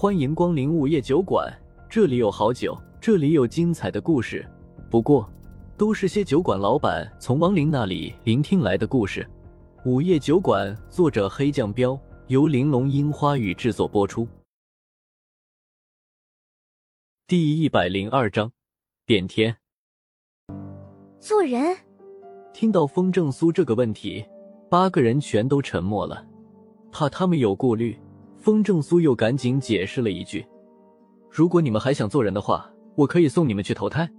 欢迎光临午夜酒馆，这里有好酒，这里有精彩的故事。不过，都是些酒馆老板从亡灵那里聆听来的故事。午夜酒馆，作者黑酱标，由玲珑樱花雨制作播出。第一百零二章，变天。做人。听到风正苏这个问题，八个人全都沉默了，怕他们有顾虑。风正苏又赶紧解释了一句：“如果你们还想做人的话，我可以送你们去投胎。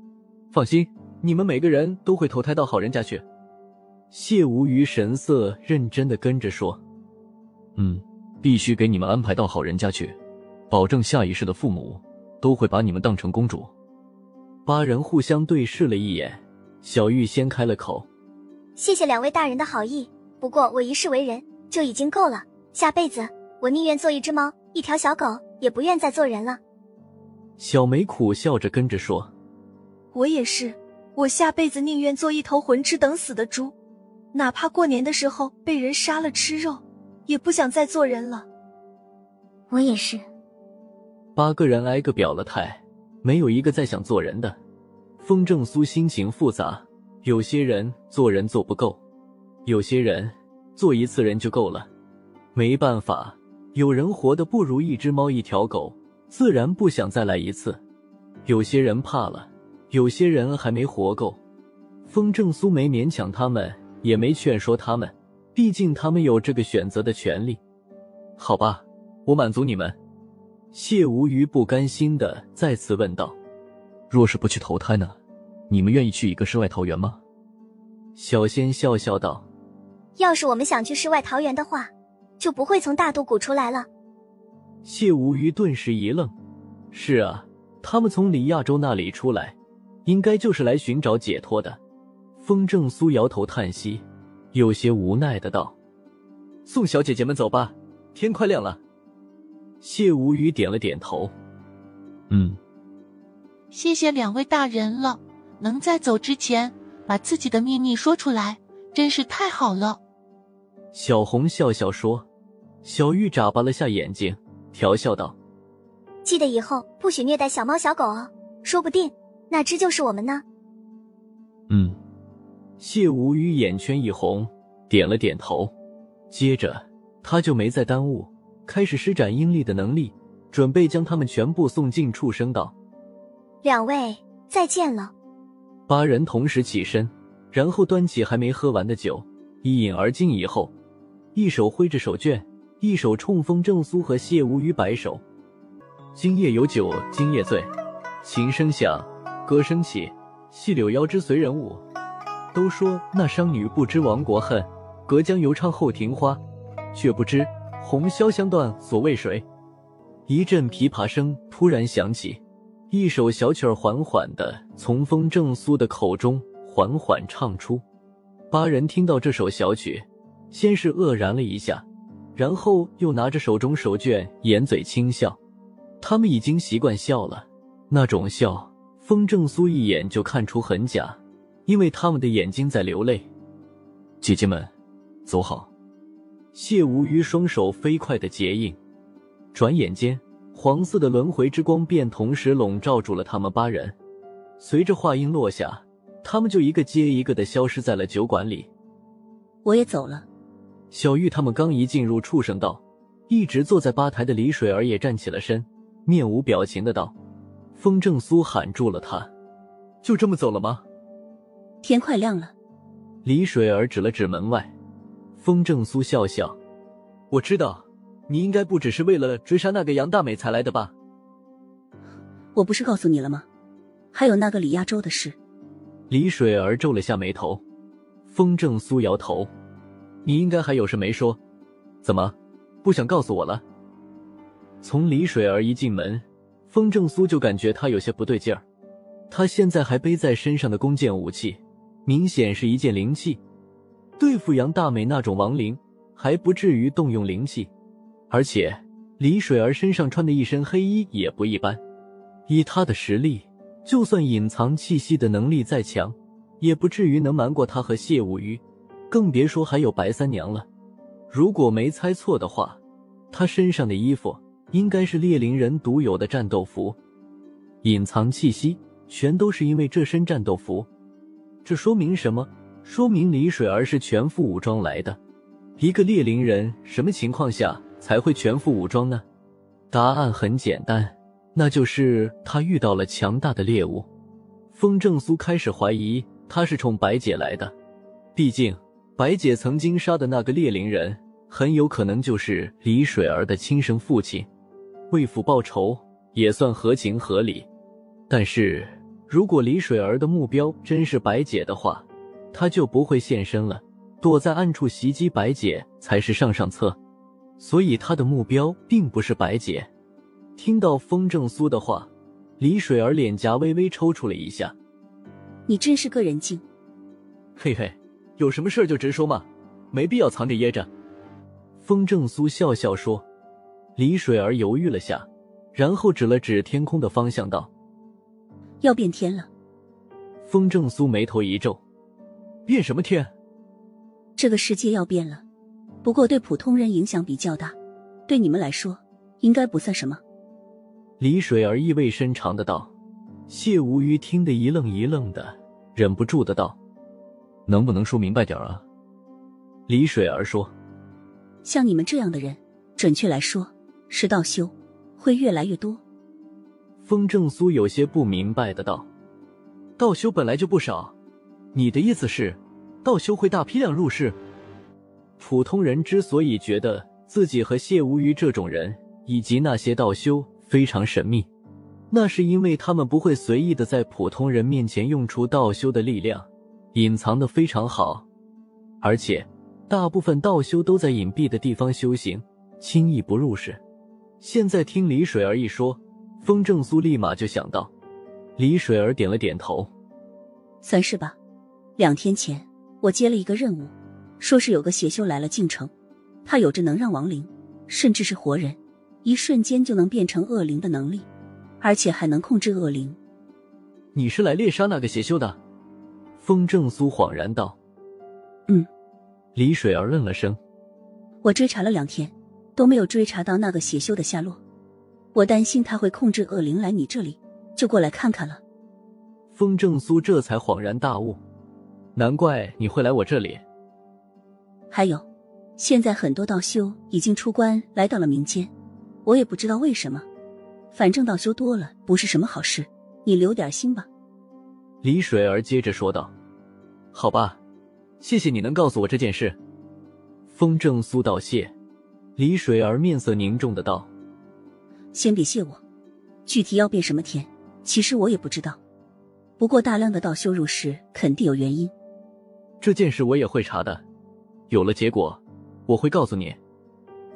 放心，你们每个人都会投胎到好人家去。”谢无虞神色认真的跟着说：“嗯，必须给你们安排到好人家去，保证下一世的父母都会把你们当成公主。”八人互相对视了一眼，小玉先开了口：“谢谢两位大人的好意，不过我一世为人就已经够了，下辈子。”我宁愿做一只猫，一条小狗，也不愿再做人了。小梅苦笑着跟着说：“我也是，我下辈子宁愿做一头混吃等死的猪，哪怕过年的时候被人杀了吃肉，也不想再做人了。”我也是。八个人挨个表了态，没有一个再想做人的。风正苏心情复杂，有些人做人做不够，有些人做一次人就够了，没办法。有人活得不如一只猫一条狗，自然不想再来一次。有些人怕了，有些人还没活够。风正苏没勉强他们，也没劝说他们，毕竟他们有这个选择的权利。好吧，我满足你们。谢无虞不甘心的再次问道：“若是不去投胎呢？你们愿意去一个世外桃源吗？”小仙笑笑道：“要是我们想去世外桃源的话。”就不会从大渡谷出来了。谢无虞顿时一愣：“是啊，他们从李亚洲那里出来，应该就是来寻找解脱的。”风正苏摇头叹息，有些无奈的道：“送小姐姐们走吧，天快亮了。”谢无虞点了点头：“嗯，谢谢两位大人了，能在走之前把自己的秘密说出来，真是太好了。”小红笑笑说。小玉眨巴了下眼睛，调笑道：“记得以后不许虐待小猫小狗哦，说不定那只就是我们呢。”嗯，谢无语眼圈一红，点了点头，接着他就没再耽误，开始施展阴力的能力，准备将他们全部送进畜生道。两位再见了。八人同时起身，然后端起还没喝完的酒，一饮而尽。以后，一手挥着手绢。一手冲锋正苏和谢无虞摆手，今夜有酒今夜醉，琴声响，歌声起，细柳腰肢随人舞。都说那商女不知亡国恨，隔江犹唱后庭花，却不知红绡香断所为谁。一阵琵琶声突然响起，一首小曲儿缓缓的从风正苏的口中缓缓唱出。八人听到这首小曲，先是愕然了一下。然后又拿着手中手绢，掩嘴轻笑。他们已经习惯笑了，那种笑，风正苏一眼就看出很假，因为他们的眼睛在流泪。姐姐们，走好。谢无虞双手飞快的结印，转眼间，黄色的轮回之光便同时笼罩住了他们八人。随着话音落下，他们就一个接一个的消失在了酒馆里。我也走了。小玉他们刚一进入畜生道，一直坐在吧台的李水儿也站起了身，面无表情的道：“风正苏喊住了他，就这么走了吗？”天快亮了。李水儿指了指门外，风正苏笑笑：“我知道，你应该不只是为了追杀那个杨大美才来的吧？”我不是告诉你了吗？还有那个李亚洲的事。李水儿皱了下眉头，风正苏摇头。你应该还有事没说，怎么不想告诉我了？从李水儿一进门，风正苏就感觉他有些不对劲儿。他现在还背在身上的弓箭武器，明显是一件灵器。对付杨大美那种亡灵，还不至于动用灵器。而且李水儿身上穿的一身黑衣也不一般，以他的实力，就算隐藏气息的能力再强，也不至于能瞒过他和谢无虞。更别说还有白三娘了。如果没猜错的话，她身上的衣服应该是猎灵人独有的战斗服，隐藏气息全都是因为这身战斗服。这说明什么？说明李水儿是全副武装来的。一个猎灵人什么情况下才会全副武装呢？答案很简单，那就是他遇到了强大的猎物。风正苏开始怀疑他是冲白姐来的，毕竟白姐曾经杀的那个猎灵人很有可能就是李水儿的亲生父亲。为父报仇也算合情合理，但是如果李水儿的目标真是白姐的话，他就不会现身了，躲在暗处袭击白姐才是上上策。所以他的目标并不是白姐。听到风正苏的话，李水儿脸颊微微抽搐了一下。你真是个人精。嘿嘿，有什么事就直说嘛，没必要藏着掖着。风正苏笑笑说。李水儿犹豫了下，然后指了指天空的方向，道：“要变天了。”风正苏眉头一皱：“变什么天？”这个世界要变了，不过对普通人影响比较大，对你们来说应该不算什么。李水儿意味深长的道。谢无虞听得一愣一愣的，忍不住的道：“能不能说明白点啊？”李水儿说：“像你们这样的人，准确来说。”是道修会越来越多。风正苏有些不明白的道：“道修本来就不少，你的意思是，道修会大批量入世？普通人之所以觉得自己和谢无虞这种人以及那些道修非常神秘，那是因为他们不会随意的在普通人面前用出道修的力量，隐藏的非常好，而且大部分道修都在隐蔽的地方修行，轻易不入世。”现在听李水儿一说，风正苏立马就想到。李水儿点了点头，算是吧。两天前我接了一个任务，说是有个邪修来了京城，他有着能让亡灵，甚至是活人，一瞬间就能变成恶灵的能力，而且还能控制恶灵。你是来猎杀那个邪修的？风正苏恍然道。嗯。李水儿愣了声。我追查了两天。都没有追查到那个邪修的下落，我担心他会控制恶灵来你这里，就过来看看了。风正苏这才恍然大悟，难怪你会来我这里。还有，现在很多道修已经出关来到了民间，我也不知道为什么，反正道修多了不是什么好事，你留点心吧。李水儿接着说道：“好吧，谢谢你能告诉我这件事。”风正苏道谢。李水儿面色凝重的道：“先别谢我，具体要变什么天，其实我也不知道。不过大量的道修入世肯定有原因。这件事我也会查的，有了结果，我会告诉你。”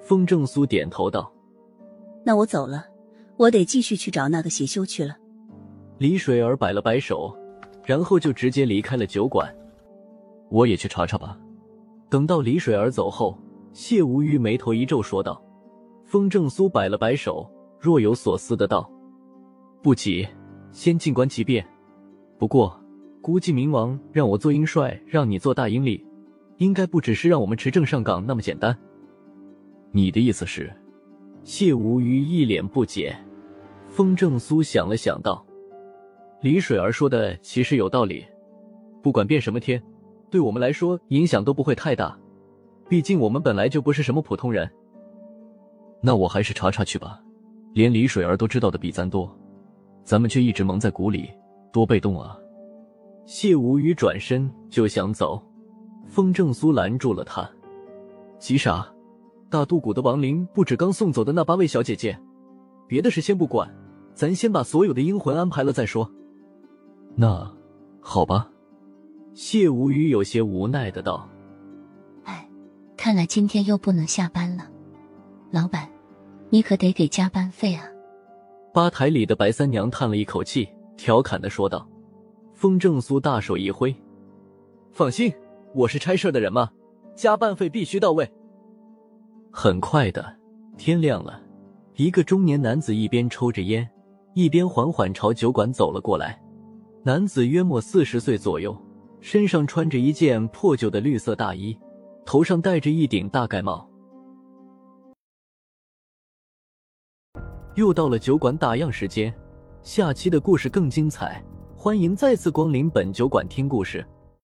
风正苏点头道：“那我走了，我得继续去找那个邪修去了。”李水儿摆了摆手，然后就直接离开了酒馆。我也去查查吧。等到李水儿走后。谢无虞眉头一皱，说道：“风正苏摆了摆手，若有所思的道：‘不急，先静观其变。不过，估计冥王让我做鹰帅，让你做大阴历，应该不只是让我们持证上岗那么简单。’你的意思是？”谢无虞一脸不解。风正苏想了想，道：“李水儿说的其实有道理，不管变什么天，对我们来说影响都不会太大。”毕竟我们本来就不是什么普通人，那我还是查查去吧。连李水儿都知道的比咱多，咱们却一直蒙在鼓里，多被动啊！谢无语转身就想走，风正苏拦住了他：“急啥？大渡谷的亡灵不止刚送走的那八位小姐姐，别的事先不管，咱先把所有的阴魂安排了再说。”那好吧，谢无语有些无奈的道。哎看来今天又不能下班了，老板，你可得给加班费啊！吧台里的白三娘叹了一口气，调侃的说道。风正苏大手一挥：“放心，我是差事的人嘛，加班费必须到位。”很快的，天亮了，一个中年男子一边抽着烟，一边缓缓朝酒馆走了过来。男子约莫四十岁左右，身上穿着一件破旧的绿色大衣。头上戴着一顶大盖帽。又到了酒馆打烊时间，下期的故事更精彩，欢迎再次光临本酒馆听故事。